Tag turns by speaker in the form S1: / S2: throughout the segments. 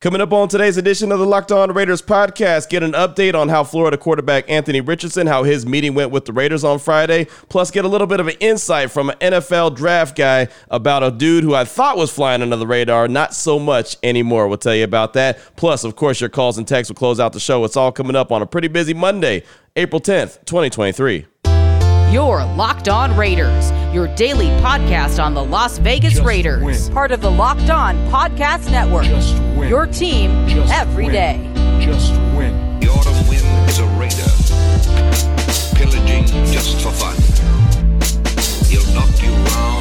S1: Coming up on today's edition of the Locked On Raiders podcast, get an update on how Florida quarterback Anthony Richardson, how his meeting went with the Raiders on Friday, plus get a little bit of an insight from an NFL draft guy about a dude who I thought was flying under the radar, not so much anymore. We'll tell you about that. Plus, of course, your calls and texts will close out the show. It's all coming up on a pretty busy Monday, April 10th, 2023.
S2: Your Locked On Raiders, your daily podcast on the Las Vegas
S3: Just
S2: Raiders,
S3: win.
S2: part of the Locked On Podcast Network.
S3: Just win.
S2: Your team
S3: Just
S2: every
S3: win.
S2: day.
S3: Just win.
S4: The autumn wind is a raider, pillaging just for fun. He'll knock you round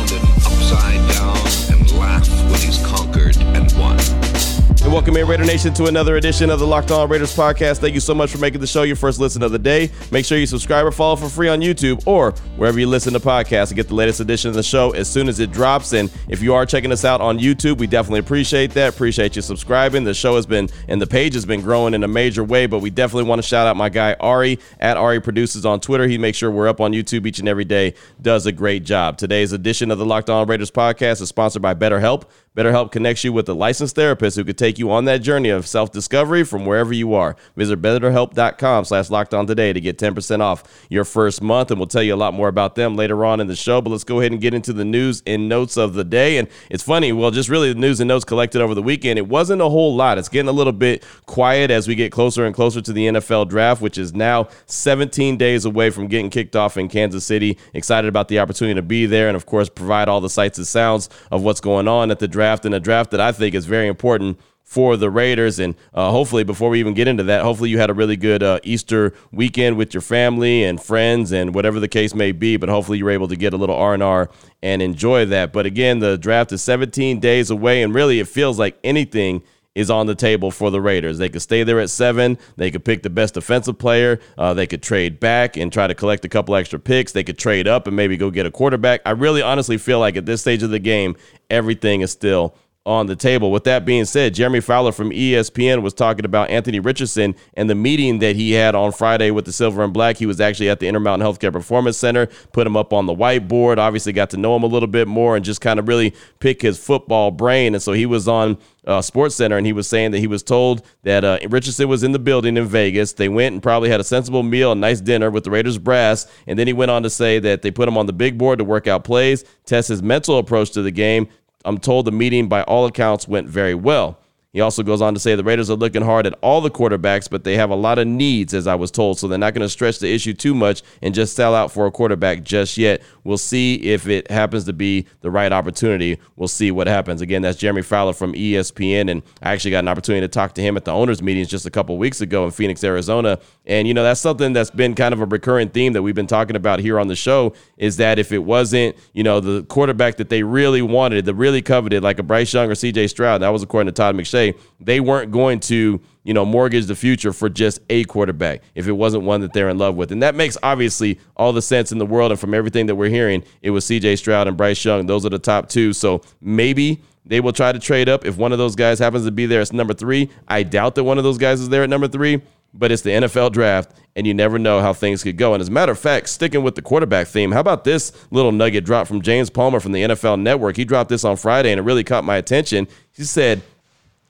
S4: And
S1: welcome in, Raider Nation, to another edition of the Locked On Raiders podcast. Thank you so much for making the show your first listen of the day. Make sure you subscribe or follow for free on YouTube or wherever you listen to podcasts and get the latest edition of the show as soon as it drops. And if you are checking us out on YouTube, we definitely appreciate that. Appreciate you subscribing. The show has been and the page has been growing in a major way, but we definitely want to shout out my guy Ari at Ari Produces on Twitter. He makes sure we're up on YouTube each and every day. Does a great job. Today's edition of the Locked On Raiders podcast is sponsored by BetterHelp. BetterHelp connects you with a licensed therapist who could take you on that journey of self-discovery from wherever you are. Visit betterhelp.com slash locked on today to get 10% off your first month. And we'll tell you a lot more about them later on in the show. But let's go ahead and get into the news and notes of the day. And it's funny, well, just really the news and notes collected over the weekend. It wasn't a whole lot. It's getting a little bit quiet as we get closer and closer to the NFL draft, which is now 17 days away from getting kicked off in Kansas City. Excited about the opportunity to be there and, of course, provide all the sights and sounds of what's going on at the draft and a draft that I think is very important for the Raiders. And uh, hopefully, before we even get into that, hopefully you had a really good uh, Easter weekend with your family and friends and whatever the case may be. But hopefully you're able to get a little R and R and enjoy that. But again, the draft is 17 days away, and really it feels like anything is on the table for the Raiders. They could stay there at seven. They could pick the best defensive player. Uh, they could trade back and try to collect a couple extra picks. They could trade up and maybe go get a quarterback. I really honestly feel like at this stage of the game, everything is still on the table. With that being said, Jeremy Fowler from ESPN was talking about Anthony Richardson and the meeting that he had on Friday with the Silver and Black. He was actually at the Intermountain Healthcare Performance Center, put him up on the whiteboard, obviously got to know him a little bit more and just kind of really pick his football brain. And so he was on uh, Sports Center, and he was saying that he was told that uh, Richardson was in the building in Vegas. They went and probably had a sensible meal, a nice dinner with the Raiders brass, and then he went on to say that they put him on the big board to work out plays, test his mental approach to the game. I'm told the meeting, by all accounts, went very well. He also goes on to say the Raiders are looking hard at all the quarterbacks, but they have a lot of needs, as I was told, so they're not going to stretch the issue too much and just sell out for a quarterback just yet. We'll see if it happens to be the right opportunity. We'll see what happens. Again, that's Jeremy Fowler from ESPN, and I actually got an opportunity to talk to him at the owners' meetings just a couple weeks ago in Phoenix, Arizona. And you know, that's something that's been kind of a recurring theme that we've been talking about here on the show is that if it wasn't, you know, the quarterback that they really wanted, the really coveted, like a Bryce Young or CJ Stroud, that was according to Todd McShay, they weren't going to, you know, mortgage the future for just a quarterback if it wasn't one that they're in love with. And that makes obviously all the sense in the world. And from everything that we're hearing, it was CJ Stroud and Bryce Young. Those are the top two. So maybe they will try to trade up if one of those guys happens to be there as number three. I doubt that one of those guys is there at number three, but it's the NFL draft, and you never know how things could go. And as a matter of fact, sticking with the quarterback theme, how about this little nugget drop from James Palmer from the NFL Network? He dropped this on Friday, and it really caught my attention. He said,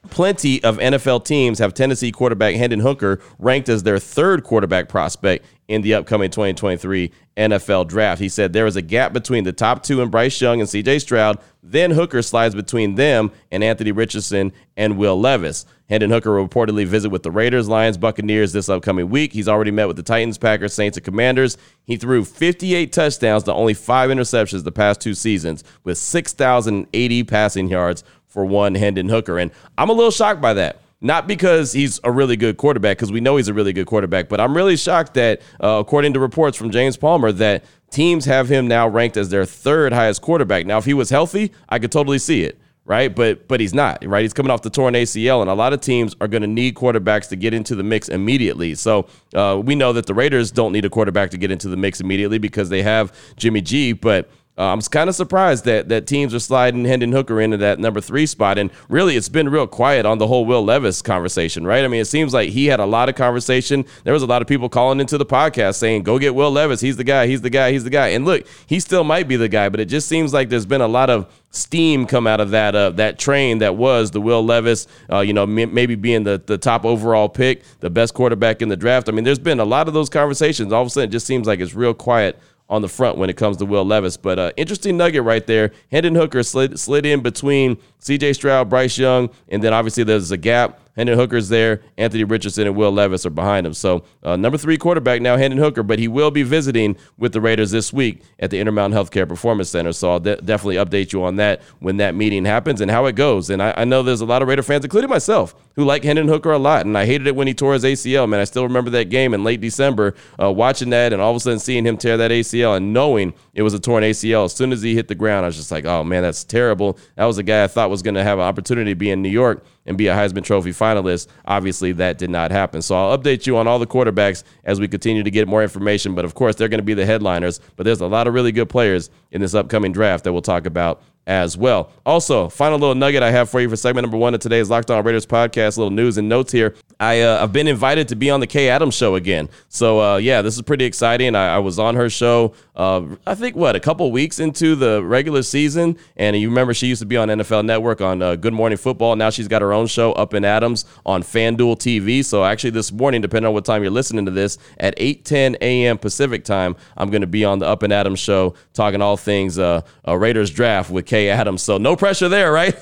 S1: Plenty of NFL teams have Tennessee quarterback Hendon Hooker ranked as their third quarterback prospect in the upcoming 2023 NFL draft. He said there is a gap between the top two and Bryce Young and CJ Stroud. Then Hooker slides between them and Anthony Richardson and Will Levis. Hendon Hooker will reportedly visit with the Raiders, Lions, Buccaneers this upcoming week. He's already met with the Titans, Packers, Saints, and Commanders. He threw 58 touchdowns to only five interceptions the past two seasons with 6,080 passing yards for one Hendon Hooker. And I'm a little shocked by that. Not because he's a really good quarterback, because we know he's a really good quarterback, but I'm really shocked that, uh, according to reports from James Palmer, that teams have him now ranked as their third highest quarterback. Now, if he was healthy, I could totally see it, right? But but he's not, right? He's coming off the torn ACL, and a lot of teams are going to need quarterbacks to get into the mix immediately. So uh, we know that the Raiders don't need a quarterback to get into the mix immediately because they have Jimmy G, but uh, I'm kind of surprised that that teams are sliding Hendon Hooker into that number three spot. And really, it's been real quiet on the whole Will Levis conversation, right? I mean, it seems like he had a lot of conversation. There was a lot of people calling into the podcast saying, "Go get Will Levis. He's the guy. He's the guy. He's the guy." And look, he still might be the guy, but it just seems like there's been a lot of steam come out of that uh, that train that was the Will Levis, uh, you know, m- maybe being the, the top overall pick, the best quarterback in the draft. I mean, there's been a lot of those conversations. All of a sudden, it just seems like it's real quiet on the front when it comes to Will Levis. But uh, interesting nugget right there. Hendon Hooker slid, slid in between CJ Stroud, Bryce Young, and then obviously there's a gap Hendon Hooker's there. Anthony Richardson and Will Levis are behind him. So, uh, number three quarterback now, Hendon Hooker, but he will be visiting with the Raiders this week at the Intermountain Healthcare Performance Center. So, I'll de- definitely update you on that when that meeting happens and how it goes. And I, I, know there's a lot of Raider fans, including myself, who like Hendon Hooker a lot. And I hated it when he tore his ACL, man. I still remember that game in late December, uh, watching that and all of a sudden seeing him tear that ACL and knowing it was a torn ACL. As soon as he hit the ground, I was just like, oh, man, that's terrible. That was a guy I thought was going to have an opportunity to be in New York and be a Heisman Trophy finalist. Obviously, that did not happen. So I'll update you on all the quarterbacks as we continue to get more information. But of course, they're going to be the headliners. But there's a lot of really good players in this upcoming draft that we'll talk about as well. Also, final little nugget I have for you for segment number one of today's Locked On Raiders podcast. Little news and notes here. I uh, I've been invited to be on the Kay Adams show again. So uh, yeah, this is pretty exciting. I, I was on her show. Uh, I think what a couple weeks into the regular season, and you remember she used to be on NFL Network on uh, Good Morning Football. Now she's got her own show Up and Adams on FanDuel TV. So actually, this morning, depending on what time you're listening to this, at 8:10 a.m. Pacific time, I'm going to be on the Up and Adams show talking all things uh, Raiders draft with Kay Adams. So no pressure there, right?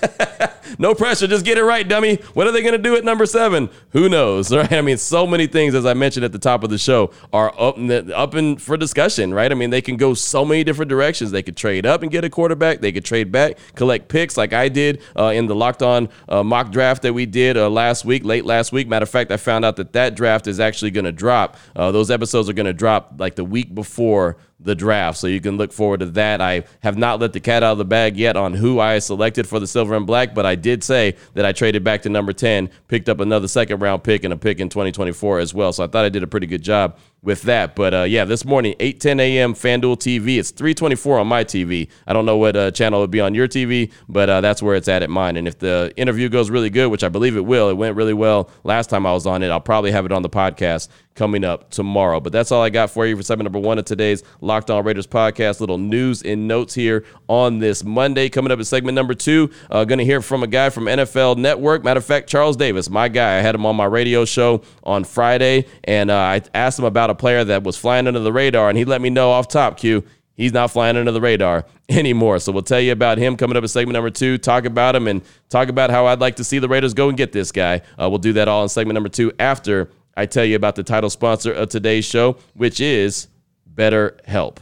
S1: no pressure. Just get it right, dummy. What are they going to do at number seven? Who knows, right? I mean, so many things, as I mentioned at the top of the show, are up up in for discussion, right? I mean, they can go so many different directions. They could trade up and get a quarterback. They could trade back, collect picks like I did uh, in the Locked On uh, mock draft that we did uh, last week, late last week. Matter of fact, I found out that that draft is actually going to drop. Uh, those episodes are going to drop like the week before the draft. So you can look forward to that. I have not let the cat out of the bag yet on who I selected for the silver and black, but I did say that I traded back to number 10, picked up another second round pick and a pick in 2024 as well. So I thought I did a pretty good job with that. But uh, yeah, this morning, 8 10 a.m. FanDuel TV. It's 324 on my TV. I don't know what uh, channel it would be on your TV, but uh, that's where it's at at mine. And if the interview goes really good, which I believe it will, it went really well last time I was on it, I'll probably have it on the podcast coming up tomorrow. But that's all I got for you for segment number one of today's Locked On Raiders podcast. Little news and notes here on this Monday. Coming up in segment number two, uh, going to hear from a guy from NFL Network. Matter of fact, Charles Davis, my guy. I had him on my radio show on Friday, and uh, I asked him about a player that was flying under the radar, and he let me know off top, Q. He's not flying under the radar anymore. So we'll tell you about him coming up in segment number two, talk about him, and talk about how I'd like to see the Raiders go and get this guy. Uh, we'll do that all in segment number two after I tell you about the title sponsor of today's show, which is BetterHelp.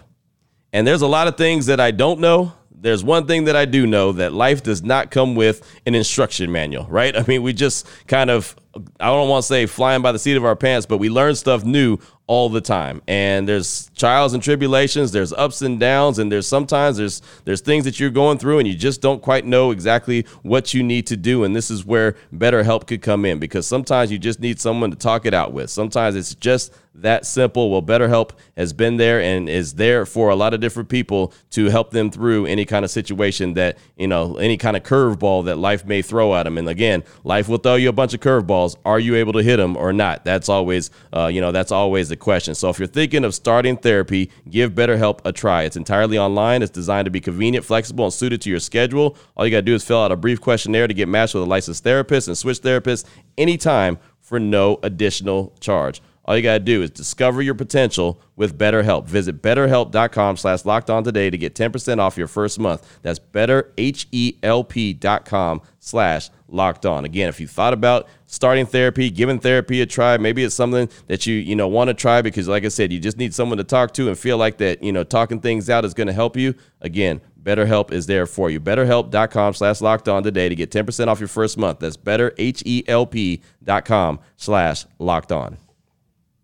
S1: And there's a lot of things that I don't know there's one thing that I do know that life does not come with an instruction manual, right? I mean, we just kind of, I don't want to say flying by the seat of our pants, but we learn stuff new all the time. And there's trials and tribulations there's ups and downs and there's sometimes there's there's things that you're going through and you just don't quite know exactly what you need to do. And this is where BetterHelp could come in because sometimes you just need someone to talk it out with. Sometimes it's just that simple. Well, BetterHelp has been there and is there for a lot of different people to help them through any kind of situation that, you know, any kind of curveball that life may throw at them. And again, life will throw you a bunch of curveballs. Are you able to hit them or not? That's always, uh, you know, that's always the question. So if you're thinking of starting therapy, give BetterHelp a try. It's entirely online. It's designed to be convenient, flexible, and suited to your schedule. All you got to do is fill out a brief questionnaire to get matched with a licensed therapist and switch therapists anytime for no additional charge. All you got to do is discover your potential with BetterHelp. Visit betterhelp.com slash locked on today to get 10% off your first month. That's betterhelp.com slash locked on. Again, if you thought about starting therapy, giving therapy a try, maybe it's something that you, you know, want to try because like I said, you just need someone to talk to and feel like that, you know, talking things out is going to help you. Again, BetterHelp is there for you. BetterHelp.com slash locked on today to get 10% off your first month. That's betterhelp.com slash locked on.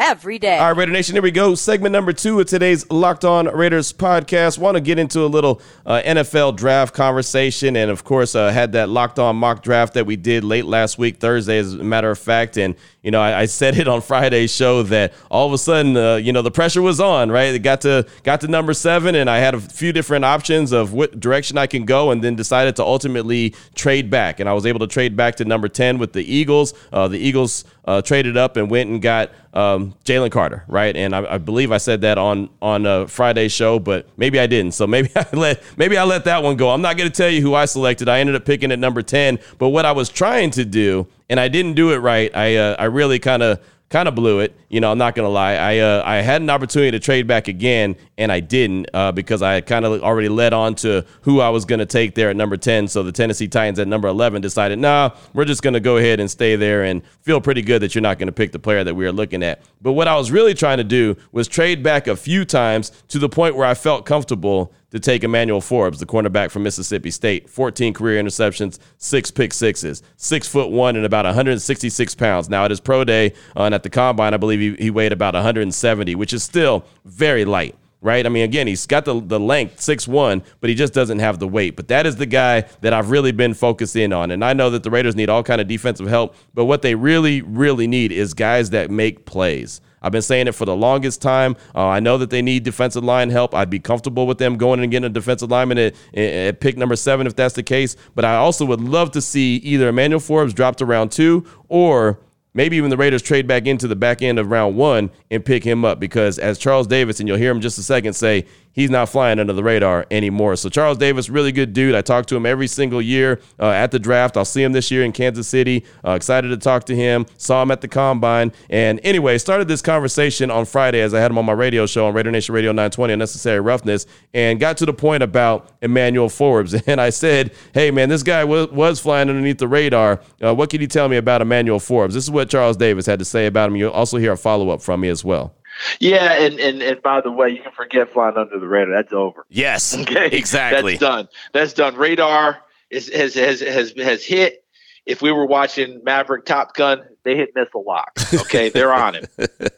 S2: every day.
S1: All right, Raider Nation, here we go. Segment number two of today's Locked On Raiders podcast. Want to get into a little uh, NFL draft conversation, and of course, uh, had that Locked On mock draft that we did late last week, Thursday, as a matter of fact. And you know, I, I said it on Friday's show that all of a sudden, uh, you know, the pressure was on. Right, it got to got to number seven, and I had a few different options of what direction I can go, and then decided to ultimately trade back. And I was able to trade back to number ten with the Eagles. Uh, the Eagles uh, traded up and went and got um, Jalen Carter, right? And I, I, believe I said that on on a Friday show, but maybe I didn't. So maybe I let maybe I let that one go. I'm not going to tell you who I selected. I ended up picking at number ten. But what I was trying to do, and I didn't do it right. I uh, I really kind of kind of blew it. You know, I'm not gonna lie. I uh, I had an opportunity to trade back again, and I didn't uh, because I kind of already led on to who I was gonna take there at number 10. So the Tennessee Titans at number 11 decided, nah, we're just gonna go ahead and stay there and feel pretty good that you're not gonna pick the player that we are looking at. But what I was really trying to do was trade back a few times to the point where I felt comfortable to take Emmanuel Forbes, the cornerback from Mississippi State. 14 career interceptions, six pick sixes, six foot one and about 166 pounds. Now at his pro day uh, and at the combine, I believe he, he weighed about 170, which is still very light right? I mean, again, he's got the, the length, six one, but he just doesn't have the weight. But that is the guy that I've really been focused in on. And I know that the Raiders need all kind of defensive help, but what they really, really need is guys that make plays. I've been saying it for the longest time. Uh, I know that they need defensive line help. I'd be comfortable with them going and getting a defensive lineman at, at pick number seven if that's the case. But I also would love to see either Emmanuel Forbes dropped to round two or maybe even the Raiders trade back into the back end of round one and pick him up because as Charles Davis, and you'll hear him just a second say, he's not flying under the radar anymore. So Charles Davis, really good dude. I talk to him every single year uh, at the draft. I'll see him this year in Kansas City. Uh, excited to talk to him. Saw him at the combine. And anyway, started this conversation on Friday as I had him on my radio show on Raider Nation Radio 920 Unnecessary Roughness and got to the point about Emmanuel Forbes. And I said, hey, man, this guy was, was flying underneath the radar. Uh, what can you tell me about Emmanuel Forbes? This is what Charles Davis had to say about him. You'll also hear a follow up from me as well.
S3: Yeah, and, and and by the way, you can forget flying under the radar. That's over.
S1: Yes. Okay. Exactly.
S3: That's done. That's done. Radar is has has has has hit. If we were watching Maverick Top Gun, they hit missile lock. Okay, they're on it.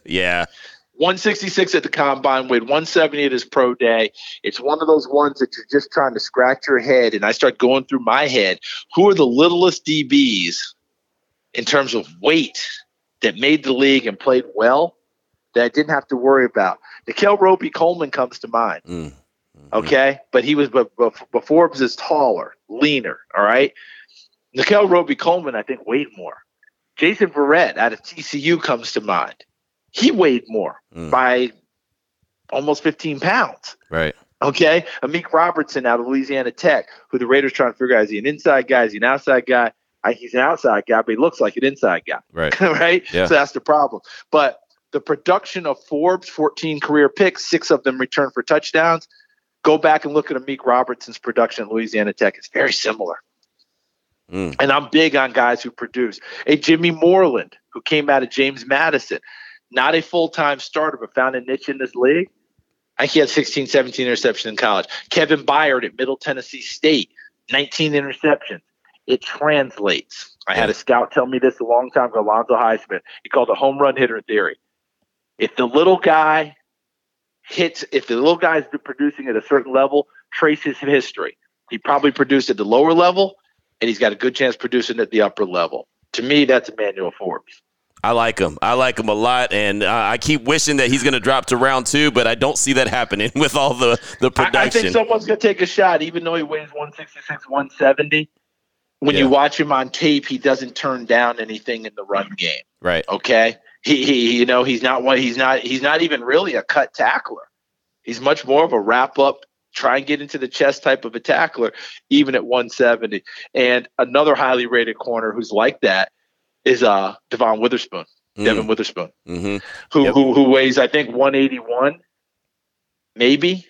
S1: yeah.
S3: 166 at the combine, weighed 170 at his pro day. It's one of those ones that you're just trying to scratch your head. And I start going through my head who are the littlest DBs in terms of weight that made the league and played well? That I didn't have to worry about. Nickell Robey-Coleman comes to mind. Mm. Mm-hmm. Okay, but he was but, but, but Forbes is taller, leaner. All right, Nickell Robey-Coleman I think weighed more. Jason Verrett out of TCU comes to mind. He weighed more mm. by almost 15 pounds.
S1: Right.
S3: Okay. Amik Robertson out of Louisiana Tech, who the Raiders trying to figure out is he an inside guy? Is he an outside guy? I, he's an outside guy, but he looks like an inside guy.
S1: Right.
S3: right.
S1: Yeah.
S3: So that's the problem. But the production of Forbes, 14 career picks, six of them returned for touchdowns. Go back and look at Amik Robertson's production at Louisiana Tech. It's very similar. Mm. And I'm big on guys who produce. A Jimmy Moreland, who came out of James Madison, not a full time starter, but found a niche in this league. I think he had 16, 17 interceptions in college. Kevin Byard at Middle Tennessee State, 19 interceptions. It translates. I had a scout tell me this a long time ago, Alonzo Highsmith. He called a home run hitter theory. If the little guy hits, if the little guy is producing at a certain level, trace his history. He probably produced at the lower level, and he's got a good chance producing at the upper level. To me, that's Emmanuel Forbes.
S1: I like him. I like him a lot, and uh, I keep wishing that he's going to drop to round two, but I don't see that happening with all the the production. I, I
S3: think someone's going to take a shot, even though he weighs 166, 170. When yeah. you watch him on tape, he doesn't turn down anything in the run game.
S1: Right.
S3: Okay he, he you know he's not one he's not he's not even really a cut tackler. He's much more of a wrap up, try and get into the chest type of a tackler, even at 170. And another highly rated corner who's like that is uh Devon Witherspoon, mm. Devon Witherspoon, mm-hmm. who, yep. who who weighs I think 181, maybe.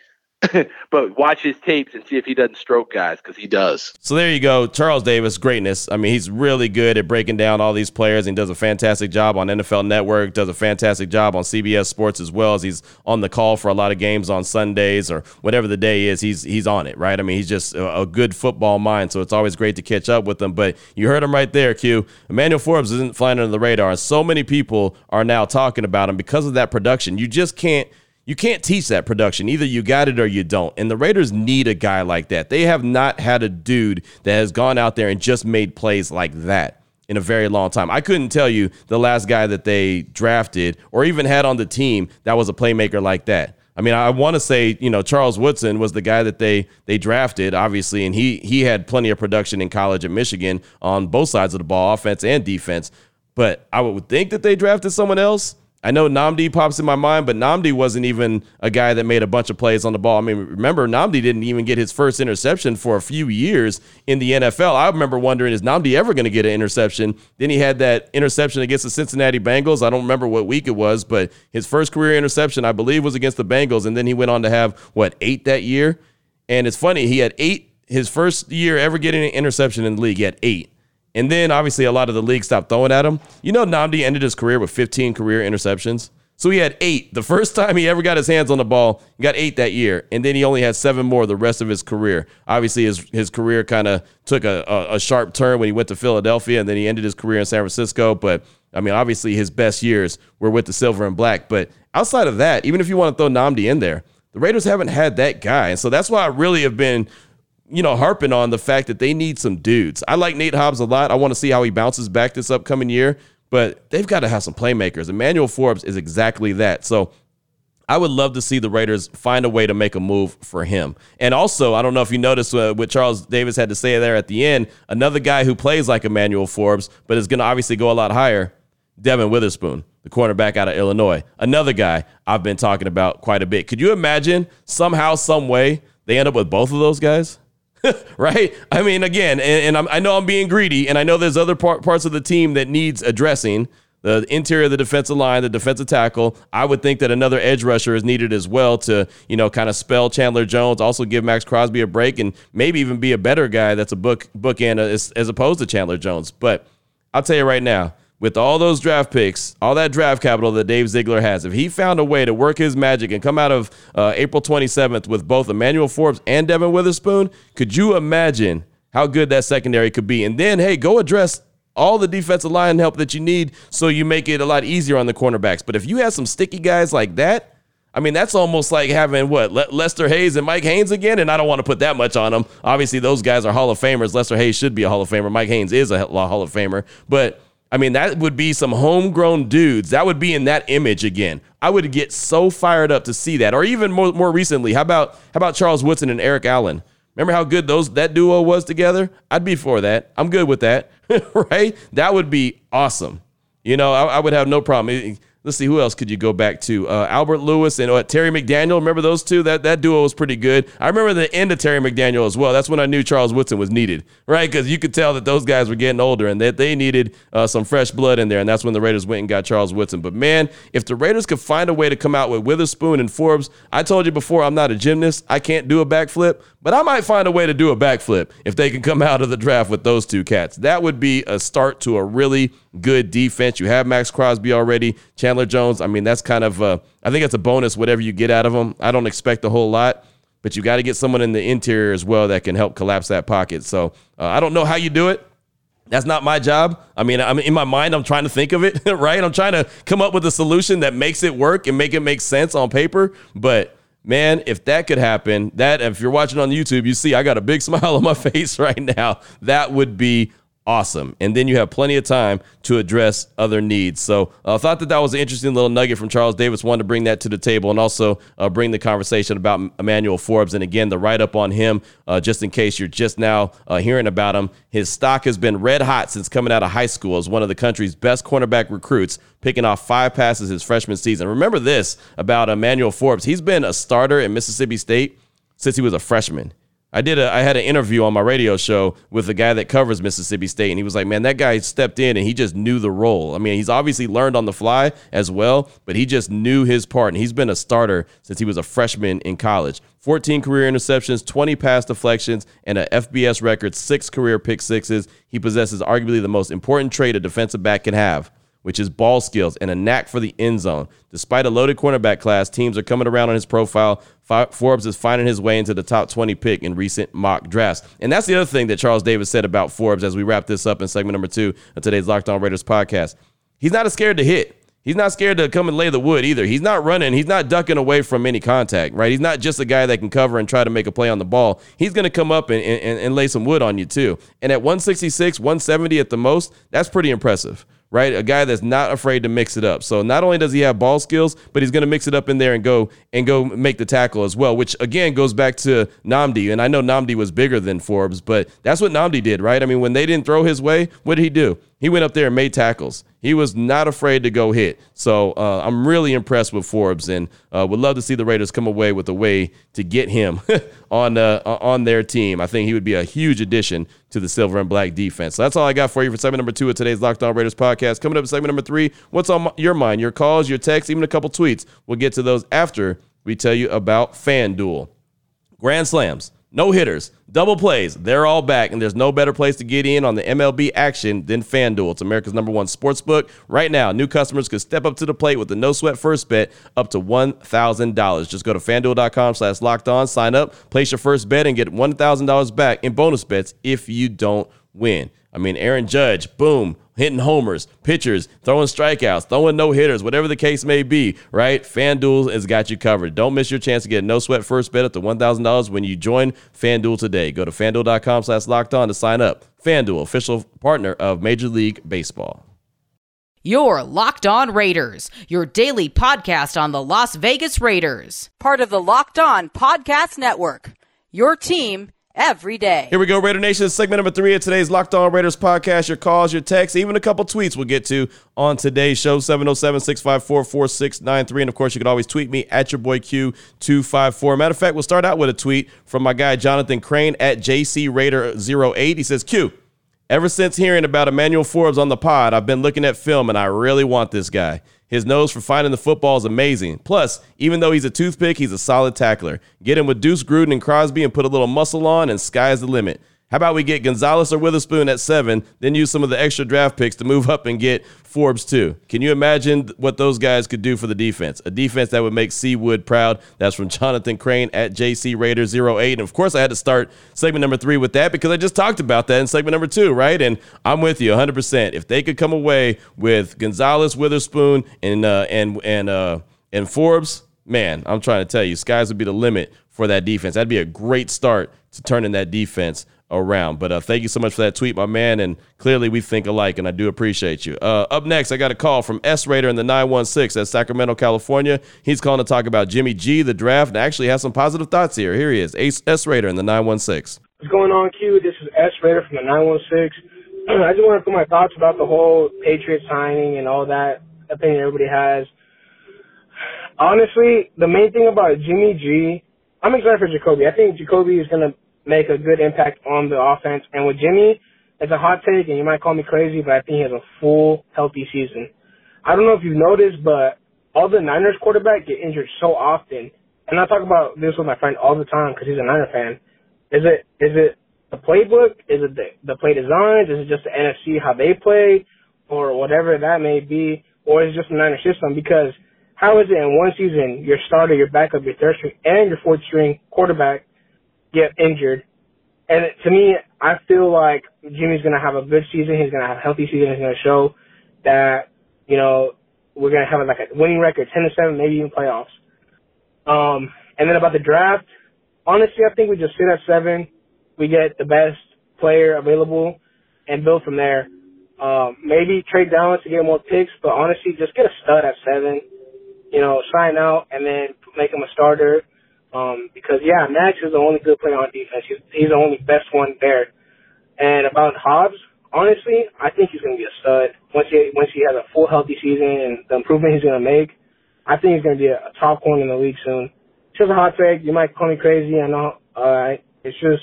S3: but watch his tapes and see if he doesn't stroke guys because he does.
S1: So there you go, Charles Davis, greatness. I mean, he's really good at breaking down all these players and he does a fantastic job on NFL Network. Does a fantastic job on CBS Sports as well as he's on the call for a lot of games on Sundays or whatever the day is. He's he's on it, right? I mean, he's just a, a good football mind. So it's always great to catch up with him. But you heard him right there, Q. Emmanuel Forbes isn't flying under the radar, and so many people are now talking about him because of that production. You just can't you can't teach that production. Either you got it or you don't. And the Raiders need a guy like that. They have not had a dude that has gone out there and just made plays like that in a very long time. I couldn't tell you the last guy that they drafted or even had on the team that was a playmaker like that. I mean, I want to say, you know, Charles Woodson was the guy that they they drafted, obviously, and he he had plenty of production in college at Michigan on both sides of the ball, offense and defense. But I would think that they drafted someone else I know Nnamdi pops in my mind, but Nnamdi wasn't even a guy that made a bunch of plays on the ball. I mean, remember, Nnamdi didn't even get his first interception for a few years in the NFL. I remember wondering, is Nnamdi ever going to get an interception? Then he had that interception against the Cincinnati Bengals. I don't remember what week it was, but his first career interception, I believe, was against the Bengals. And then he went on to have, what, eight that year? And it's funny, he had eight his first year ever getting an interception in the league. He had eight. And then obviously a lot of the league stopped throwing at him. You know, Nnamdi ended his career with 15 career interceptions. So he had eight. The first time he ever got his hands on the ball, he got eight that year. And then he only had seven more the rest of his career. Obviously, his, his career kind of took a, a, a, sharp turn when he went to Philadelphia, and then he ended his career in San Francisco. But I mean, obviously, his best years were with the silver and black. But outside of that, even if you want to throw Nnamdi in there, the Raiders haven't had that guy. And so that's why I really have been you know, harping on the fact that they need some dudes. I like Nate Hobbs a lot. I want to see how he bounces back this upcoming year, but they've got to have some playmakers. Emmanuel Forbes is exactly that. So I would love to see the Raiders find a way to make a move for him. And also, I don't know if you noticed uh, what Charles Davis had to say there at the end. Another guy who plays like Emmanuel Forbes, but is going to obviously go a lot higher. Devon Witherspoon, the cornerback out of Illinois. Another guy I've been talking about quite a bit. Could you imagine somehow, some way, they end up with both of those guys? right? I mean, again, and, and i know I'm being greedy, and I know there's other par- parts of the team that needs addressing. The interior of the defensive line, the defensive tackle. I would think that another edge rusher is needed as well to, you know, kind of spell Chandler Jones. Also give Maxx Crosby a break and maybe even be a better guy that's a book bookend as, as opposed to Chandler Jones. But I'll tell you right now, with all those draft picks, all that draft capital that Dave Ziegler has, if he found a way to work his magic and come out of uh, April 27th with both Emmanuel Forbes and Devon Witherspoon, could you imagine how good that secondary could be? And then, hey, go address all the defensive line help that you need so you make it a lot easier on the cornerbacks. But if you have some sticky guys like that, I mean, that's almost like having what Le- Lester Hayes and Mike Haynes again, and I don't want to put that much on them. Obviously, those guys are Hall of Famers. Lester Hayes should be a Hall of Famer. Mike Haynes is a Hall of Famer, but I mean, that would be some homegrown dudes. That would be in that image again. I would get so fired up to see that. Or even more, more recently, how about how about Charles Woodson and Eric Allen? Remember how good those that duo was together? I'd be for that. I'm good with that. right? That would be awesome. You know, I, I would have no problem let's see who else could you go back to? Uh, albert lewis and uh, terry mcdaniel. Remember those two? That that duo was pretty good. I remember the end of terry mcdaniel as well. That's when i knew charles woodson was needed right? Because you could tell that those guys were getting older and that they needed uh, some fresh blood in there and that's when the raiders went and got charles woodson. But man if the raiders could find a way to come out with witherspoon and forbes i told you before i'm not a gymnast. I can't do a backflip but I might find a way to do a backflip if they can come out of the draft with those two cats. That would be a start to a really good defense. You have Maxx Crosby already, Chandler Jones. I mean, that's kind of, uh, I think it's a bonus, whatever you get out of them. I don't expect a whole lot, but you got to get someone in the interior as well that can help collapse that pocket. So uh, I don't know how you do it. That's not my job. I mean, I'm in my mind, I'm trying to think of it, right? I'm trying to come up with a solution that makes it work and make it make sense on paper. But man, if that could happen, that if you're watching on YouTube, you see I got a big smile on my face right now. That would be awesome. And then you have plenty of time to address other needs. So I uh, thought that that was an interesting little nugget from Charles Davis. Wanted to bring that to the table and also uh, bring the conversation about Emmanuel Forbes. And again, the write up on him, uh, just in case you're just now uh, hearing about him. His stock has been red hot since coming out of high school as one of the country's best cornerback recruits, picking off five passes his freshman season. Remember this about Emmanuel Forbes. He's been a starter in Mississippi State since he was a freshman. I did a I had an interview on my radio show with the guy that covers Mississippi State and he was like, "Man, that guy stepped in and he just knew the role. I mean, he's obviously learned on the fly as well, but he just knew his part and he's been a starter since he was a freshman in college. 14 career interceptions, 20 pass deflections, and a FBS record 6 career pick sixes. He possesses arguably the most important trait a defensive back can have which is ball skills and a knack for the end zone. Despite a loaded cornerback class, teams are coming around on his profile. Forbes is finding his way into the top 20 pick in recent mock drafts. And that's the other thing that Charles Davis said about Forbes as we wrap this up in segment number two of today's Locked On Raiders podcast. He's not scared to hit. He's not scared to come and lay the wood either. He's not running. He's not ducking away from any contact, right? He's not just a guy that can cover and try to make a play on the ball. He's going to come up and, and, and lay some wood on you, too. And at 166, 170 at the most, that's pretty impressive, right? A guy that's not afraid to mix it up. So not only does he have ball skills, but he's going to mix it up in there and go and go make the tackle as well, which again goes back to Nnamdi. And I know Nnamdi was bigger than Forbes, but that's what Nnamdi did, right? I mean, when they didn't throw his way, what did he do? He went up there and made tackles. He was not afraid to go hit. So uh, I'm really impressed with Forbes, and uh, would love to see the Raiders come away with a way to get him on uh, on their team. I think he would be a huge addition to the silver and black defense. So that's all I got for you for segment number two of today's Locked On Raiders podcast. Coming up in segment number three, what's on your mind? Your calls, your texts, even a couple tweets. We'll get to those after we tell you about FanDuel. Grand slams no hitters, double plays. They're all back, and there's no better place to get in on the MLB action than FanDuel. It's America's number one sports book. Right now, new customers can step up to the plate with a no sweat first bet up to $1,000. Just go to fanduel.com slash locked on, sign up, place your first bet, and get $1,000 back in bonus bets if you don't win. I mean, Aaron Judge, boom, hitting homers, pitchers, throwing strikeouts, throwing no hitters, whatever the case may be, right? FanDuel has got you covered. Don't miss your chance to get no sweat first bet up to $1,000 when you join FanDuel today. Go to fanduel.com slash locked on to sign up. FanDuel, official partner of Major League Baseball.
S2: Your Locked On Raiders, your daily podcast on the Las Vegas Raiders, part of the Locked On Podcast Network. Your team every day.
S1: Here we go, Raider Nation. Segment number three of today's Locked On Raiders podcast. Your calls, your texts, even a couple tweets we'll get to on today's show 707 654 4693. And of course, you can always tweet me at your boy Q254. Matter of fact, we'll start out with a tweet from my guy Jonathan Crane at JCRaider08. He says, Q. Ever since hearing about Emmanuel Forbes on the pod, I've been looking at film and I really want this guy. His nose for finding the football is amazing. Plus, even though he's a toothpick, he's a solid tackler. Get him with Deuce Gruden and Crosby and put a little muscle on, and sky's the limit. How about we get Gonzalez or Witherspoon at seven, then use some of the extra draft picks to move up and get Forbes too? Can you imagine what those guys could do for the defense? A defense that would make Seawood proud. That's from Jonathan Crane at JC Raider 08. And of course, I had to start segment number three with that because I just talked about that in segment number two, right? And I'm with you 100%. If they could come away with Gonzalez, Witherspoon, and uh, and and uh, and Forbes, man, I'm trying to tell you, skies would be the limit for that defense. That'd be a great start to turning that defense around. But uh, thank you so much for that tweet, my man. And clearly we think alike, and I do appreciate you. Uh, up next, I got a call from S Raider in the 916 at Sacramento, California. He's calling to talk about Jimmy G, the draft, and actually has some positive thoughts here. Here he is, S Raider in the 916.
S5: What's going on, Q? This is S Raider from the 916. I just want to put my thoughts about the whole Patriot signing and all that opinion everybody has. Honestly, the main thing about Jimmy G, I'm excited for Jakobi. I think Jakobi is going to make a good impact on the offense. And with Jimmy, it's a hot take, and you might call me crazy, but I think he has a full, healthy season. I don't know if you've noticed, but all the Niners quarterbacks get injured so often. And I talk about this with my friend all the time because he's a Niner fan. Is it is it the playbook? Is it the, the play designs? Is it just the NFC how they play, or whatever that may be, or is it just the Niner system? Because how is it in one season your starter, your backup, your third string, and your fourth string quarterback get injured. And to me, I feel like Jimmy's going to have a good season. He's going to have a healthy season. He's going to show that, you know, we're going to have like a winning record, 10 to 7, maybe even playoffs. Um, and then about the draft, honestly, I think we just sit at seven. We get the best player available and build from there. Um, maybe trade down to get more picks, but honestly, just get a stud at seven. You know, sign out and then make him a starter um, because yeah, Max is the only good player on defense. He's, he's the only best one there. And about Hobbs, honestly, I think he's going to be a stud once he once he has a full healthy season and the improvement he's going to make. I think he's going to be a, a top corner in the league soon. Just a hot take. You might call me crazy. I know. Uh, it's just,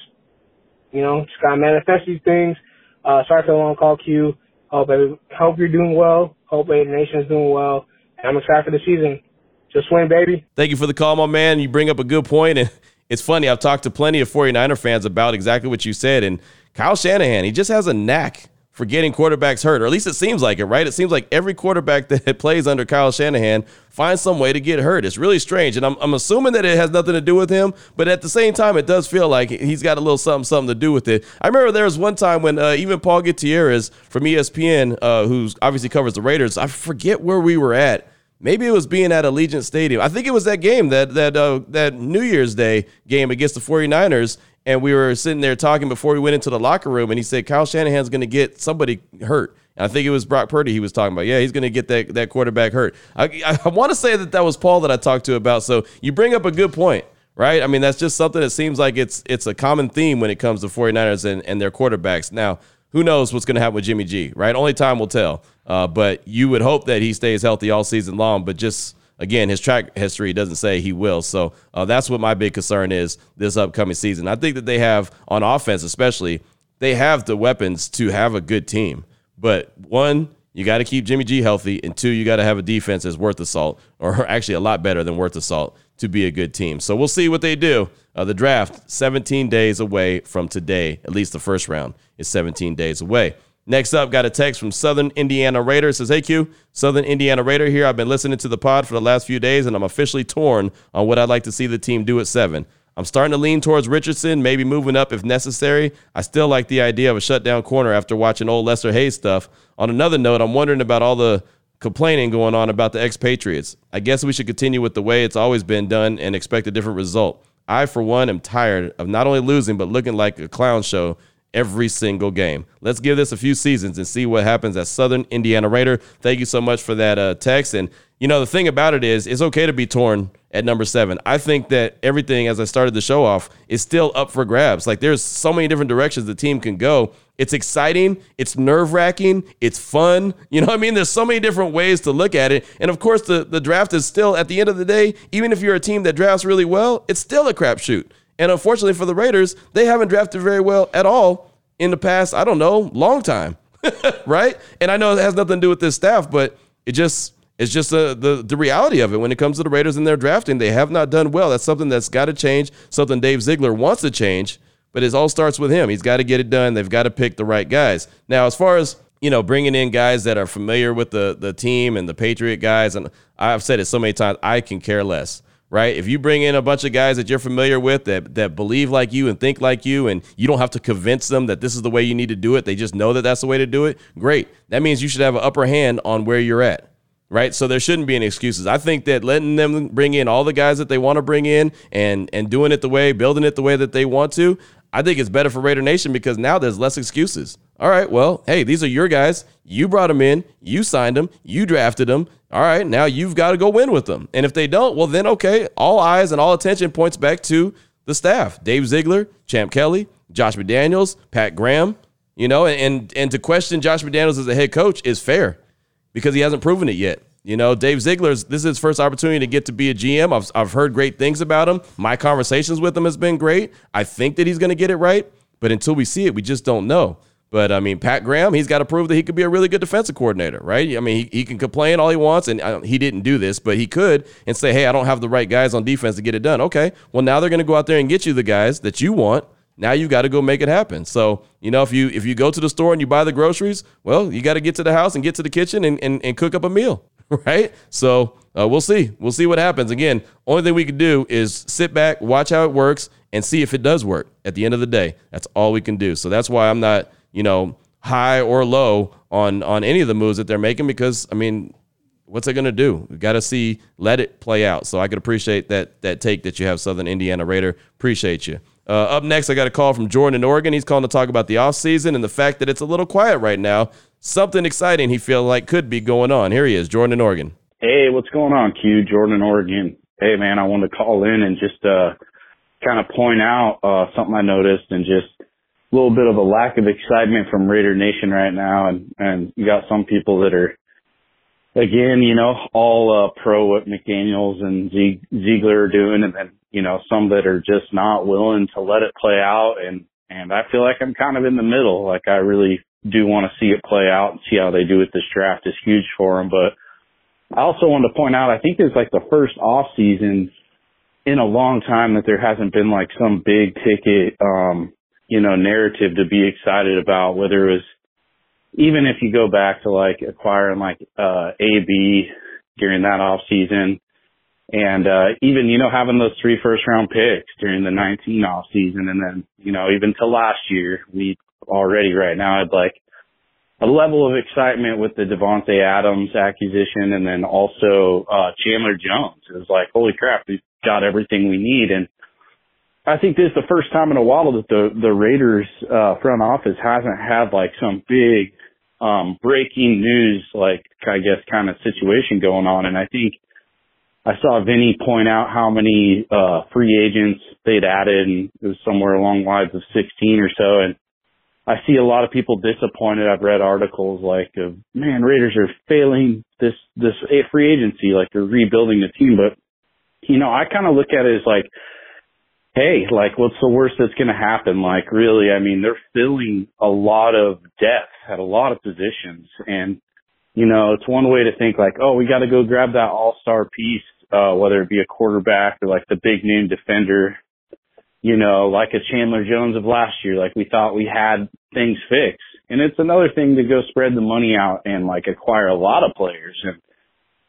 S5: you know, just gotta manifest these things. Uh, sorry for the long call, Q. Hope, hope you're doing well. Hope Raider Nation is doing well. And I'm excited for the season. Just win, baby.
S1: Thank you for the call, my man. You bring up a good point, and it's funny. I've talked to plenty of 49er fans about exactly what you said, and Kyle Shanahan, he just has a knack for getting quarterbacks hurt, or at least it seems like it, right? It seems like every quarterback that plays under Kyle Shanahan finds some way to get hurt. It's really strange. And I'm, I'm assuming that it has nothing to do with him, but at the same time, it does feel like he's got a little something, something to do with it. I remember there was one time when uh, even Paul Gutierrez from ESPN, uh, who obviously covers the Raiders, I forget where we were at. Maybe it was being at Allegiant Stadium. I think it was that game, that that uh, that New Year's Day game against the 49ers and we were sitting there talking before we went into the locker room, and he said Kyle Shanahan's going to get somebody hurt. And I think it was Brock Purdy he was talking about. Yeah, he's going to get that that quarterback hurt. I, I, want to say that that was Paul that I talked to about. So you bring up a good point, right? I mean, that's just something that seems like it's it's a common theme when it comes to 49ers and, and their quarterbacks. Now, who knows what's going to happen with Jimmy G, right? Only time will tell. Uh, but you would hope that he stays healthy all season long. But just again, his track history doesn't say he will. So uh, that's what my big concern is this upcoming season. I think that they have, on offense especially, they have the weapons to have a good team. But one, you got to keep Jimmy G healthy, and two, you got to have a defense that's worth salt, or actually a lot better than worth salt to be a good team. So we'll see what they do. Uh, the draft, 17 days away from today, at least the first round is 17 days away. Next up, got a text from Southern Indiana Raider. It says, Hey Q, Southern Indiana Raider here. I've been listening to the pod for the last few days, and I'm officially torn on what I'd like to see the team do at seven. I'm starting to lean towards Richardson, maybe moving up if necessary. I still like the idea of a shutdown corner after watching old Lester Hayes stuff. On another note, I'm wondering about all the complaining going on about the ex-Patriots. I guess we should continue with the way it's always been done and expect a different result. I, for one, am tired of not only losing, but looking like a clown show every single game. Let's give this a few seasons and see what happens at Southern Indiana Raider. Thank you so much for that uh, text. And, you know, the thing about it is, it's okay to be torn at number seven. I think that everything, as I started the show off, is still up for grabs. Like, there's so many different directions the team can go. It's exciting, it's nerve wracking, it's fun. You know what I mean? There's so many different ways to look at it. And of course, the, the draft is still, at the end of the day, even if you're a team that drafts really well, it's still a crapshoot. And unfortunately for the Raiders, they haven't drafted very well at all in the past, I don't know, long time. right? And I know it has nothing to do with this staff, but it just it's just the, the the reality of it when it comes to the Raiders and their drafting. They have not done well. That's something that's got to change. Something Dave Ziegler wants to change, but it all starts with him. He's got to get it done. They've got to pick the right guys. Now, as far as you know, bringing in guys that are familiar with the the team and the Patriot guys, and I've said it so many times, I can care less right? If you bring in a bunch of guys that you're familiar with that that believe like you and think like you, and you don't have to convince them that this is the way you need to do it, they just know that that's the way to do it. Great. That means you should have an upper hand on where you're at. Right, so there shouldn't be any excuses. I think that letting them bring in all the guys that they want to bring in and and doing it the way, building it the way that they want to, I think it's better for Raider Nation because now there's less excuses. All right, well, hey, these are your guys. You brought them in, you signed them, you drafted them. All right, now you've got to go win with them. And if they don't, well, then okay, all eyes and all attention points back to the staff Dave Ziegler, Champ Kelly, Josh McDaniels, Pat Graham. You know, and and to question Josh McDaniels as a head coach is fair because he hasn't proven it yet. You know, Dave Ziegler's this is his first opportunity to get to be a GM. I've, I've heard great things about him. My conversations with him has been great. I think that he's going to get it right, but until we see it, we just don't know. But I mean, Pat Graham, he's got to prove that he could be a really good defensive coordinator, right? I mean, he, he can complain all he wants, and uh, he didn't do this, but he could and say, hey, I don't have the right guys on defense to get it done. Okay, well, now they're going to go out there and get you the guys that you want. Now you got to go make it happen. So, you know, if you if you go to the store and you buy the groceries, well, you got to get to the house and get to the kitchen and, and, and cook up a meal, right? So uh, we'll see. We'll see what happens. Again, only thing we can do is sit back, watch how it works, and see if it does work. At the end of the day, that's all we can do. So that's why I'm not – you know, high or low on on any of the moves that they're making because I mean, what's it going to do? We got to see, let it play out. So I could appreciate that that take that you have, Southern Indiana Raider. Appreciate you. Uh, up next, I got a call from Jordan in Oregon. He's calling to talk about the offseason and the fact that it's a little quiet right now. Something exciting he feel like could be going on. Here he is, Jordan in Oregon.
S6: Hey, what's going on, Q? Jordan in Oregon. Hey, man, I wanted to call in and just uh, kind of point out uh, something I noticed and just a little bit of a lack of excitement from Raider Nation right now, and and you got some people that are, again, you know, all uh, pro what McDaniels and Ziegler are doing, and then you know, some that are just not willing to let it play out. And, and I feel like I'm kind of in the middle. Like I really do want to see it play out and see how they do with this draft is huge for them. But I also wanted to point out, I think it's like the first off season in a long time that there hasn't been like some big ticket, um, you know, narrative to be excited about, whether it was even if you go back to like acquiring like, uh, AB during that off season and, uh, even, you know, having those three first round picks during the 19 off season. And then, you know, even to last year, we already right now had like a level of excitement with the Davante Adams acquisition and then also, uh, Chandler Jones. It was like, holy crap, we've got everything we need. And I think this is the first time in a while that the, the Raiders, uh, front office hasn't had like some big, um, breaking news, like, I guess, kind of situation going on. And I think I saw Vinny point out how many, uh, free agents they'd added and it was somewhere along the lines of 16 or so. And I see a lot of people disappointed. I've read articles like, uh, man, Raiders are failing this, this free agency, like they're rebuilding the team. But, you know, I kind of look at it as like, hey, like what's the worst that's going to happen? Like really, I mean, they're filling a lot of depth at a lot of positions and, you know, it's one way to think like, oh, we got to go grab that all-star piece, uh, whether it be a quarterback or like the big name defender, you know, like a Chandler Jones of last year. Like we thought we had things fixed. And it's another thing to go spread the money out and like acquire a lot of players. And,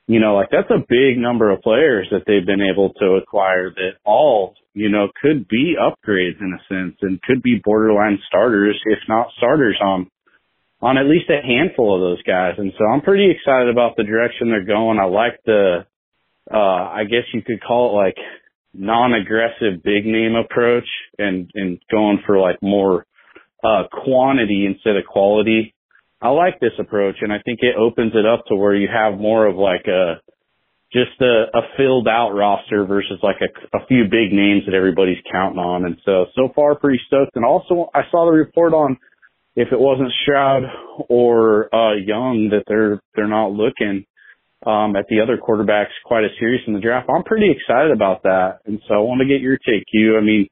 S6: you know, like that's a big number of players that they've been able to acquire that all, you know, could be upgrades in a sense and could be borderline starters, if not starters on on at least a handful of those guys. And so I'm pretty excited about the direction they're going. I like the, uh, I guess you could call it like non-aggressive big name approach and, and going for like more, uh, quantity instead of quality. I like this approach and I think it opens it up to where you have more of like a, just a, a filled out roster versus like a, a few big names that everybody's counting on. And so, so far pretty stoked. And also I saw the report on, if it wasn't Stroud or uh, Young that they're they're not looking um, at the other quarterbacks quite as serious in the draft. I'm pretty excited about that, and so I want to get your take. You, I mean,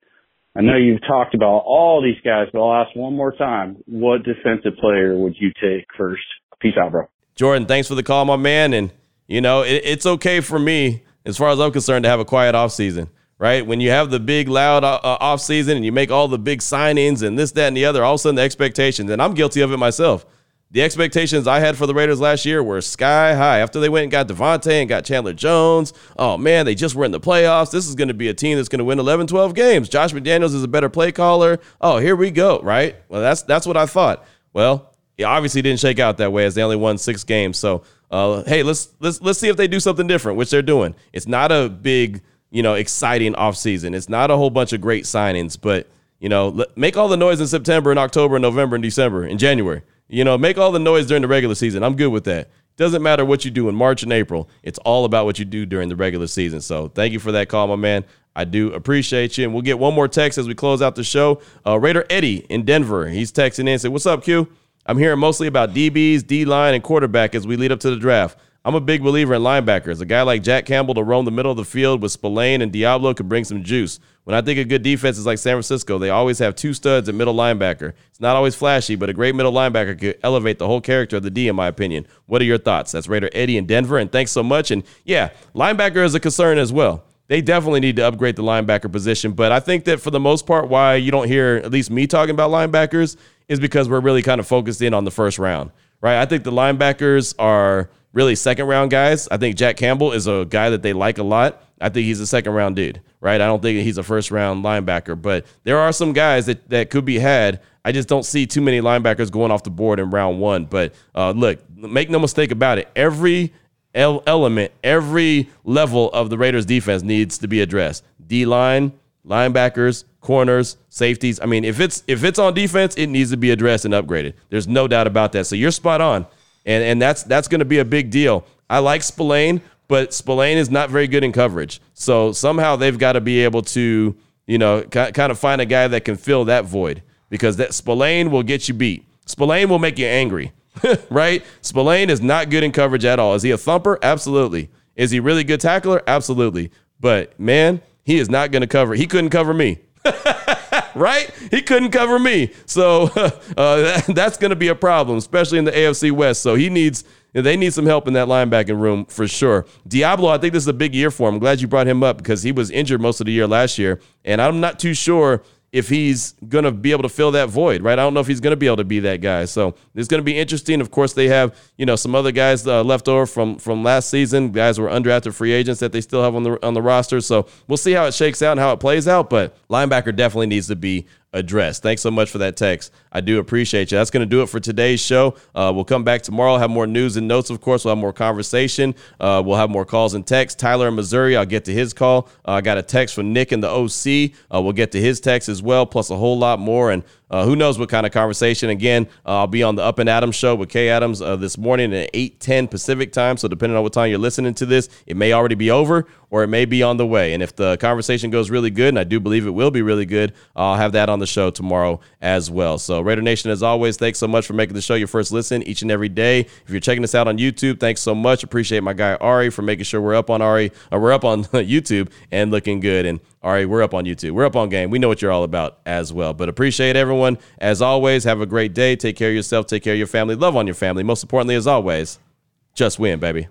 S6: I know you've talked about all these guys, but I'll ask one more time: What defensive player would you take first? Peace out, bro.
S1: Jordan, thanks for the call, my man. And you know, it, it's okay for me as far as I'm concerned to have a quiet off season right? When you have the big, loud uh, uh, off season and you make all the big signings and this, that, and the other, all of a sudden the expectations, and I'm guilty of it myself. The expectations I had for the Raiders last year were sky high. After they went and got Davante and got Chandler Jones, oh man, they just were in the playoffs. This is going to be a team that's going to win 11, 12 games. Josh McDaniels is a better play caller. Oh, here we go, right? Well, that's that's what I thought. Well, it obviously didn't shake out that way as they only won six games. So, uh, hey, let's let's let's see if they do something different, which they're doing. It's not a big you know, exciting offseason. It's not a whole bunch of great signings, but, you know, make all the noise in September and October and November and December and January. You know, make all the noise during the regular season. I'm good with that. Doesn't matter what you do in March and April. It's all about what you do during the regular season. So thank you for that call, my man. I do appreciate you. And we'll get one more text as we close out the show. Uh, Raider Eddie in Denver. He's texting in and said, What's up, Q? I'm hearing mostly about DBs, D line, and quarterback as we lead up to the draft. I'm a big believer in linebackers. A guy like Jack Campbell to roam the middle of the field with Spillane and Deablo could bring some juice. When I think of good defenses like San Francisco, they always have two studs at middle linebacker. It's not always flashy, but a great middle linebacker could elevate the whole character of the D, in my opinion. What are your thoughts? That's Raider Eddie in Denver, and thanks so much. And yeah, linebacker is a concern as well. They definitely need to upgrade the linebacker position, but I think that for the most part, why you don't hear at least me talking about linebackers is because we're really kind of focused in on the first round, right? I think the linebackers are really second round guys. I think Jack Campbell is a guy that they like a lot. I think he's a second round dude, right? I don't think he's a first round linebacker, but there are some guys that, that could be had. I just don't see too many linebackers going off the board in round one. But uh, look, make no mistake about it. Every element, every level of the Raiders defense needs to be addressed. D line, linebackers, corners, safeties. I mean, if it's if it's on defense, it needs to be addressed and upgraded. There's no doubt about that. So you're spot on and and that's that's going to be a big deal. I like Spillane, but Spillane is not very good in coverage. So somehow they've got to be able to, you know, kind of find a guy that can fill that void because that Spillane will get you beat. Spillane will make you angry, right? Spillane is not good in coverage at all. Is he a thumper? Absolutely. Is he really good tackler? Absolutely. But man, he is not going to cover. He couldn't cover me. right? He couldn't cover me. So uh, that, that's going to be a problem, especially in the AFC West. So he needs they need some help in that linebacking room for sure. Deablo, I think this is a big year for him. I'm glad you brought him up because he was injured most of the year last year, and I'm not too sure if he's going to be able to fill that void, right? I don't know if he's going to be able to be that guy. So it's going to be interesting. Of course, they have you know some other guys uh, left over from from last season, guys were undrafted free agents that they still have on the on the roster. So we'll see how it shakes out and how it plays out. But linebacker definitely needs to be addressed. Thanks so much for that text. I do appreciate you. That's going to do it for today's show. Uh, we'll come back tomorrow, have more news and notes, of course. We'll have more conversation. Uh, we'll have more calls and texts. Tyler in Missouri, I'll get to his call. Uh, I got a text from Nick in the OC. Uh, we'll get to his text as well, plus a whole lot more. And uh, who knows what kind of conversation? Again, uh, I'll be on the Up and Adams show with Kay Adams uh, this morning at 8:10 Pacific time. So depending on what time you're listening to this, it may already be over or it may be on the way. And if the conversation goes really good, and I do believe it will be really good, I'll have that on the show tomorrow as well. So Raider Nation, as always, thanks so much for making the show your first listen each and every day. If you're checking us out on YouTube, thanks so much. Appreciate my guy Ari for making sure we're up on Ari, or we're up on YouTube and looking good. And Ari, we're up on YouTube. We're up on game. We know what you're all about as well. But appreciate everyone. As always, have a great day. Take care of yourself. Take care of your family. Love on your family. Most importantly, as always, just win, baby.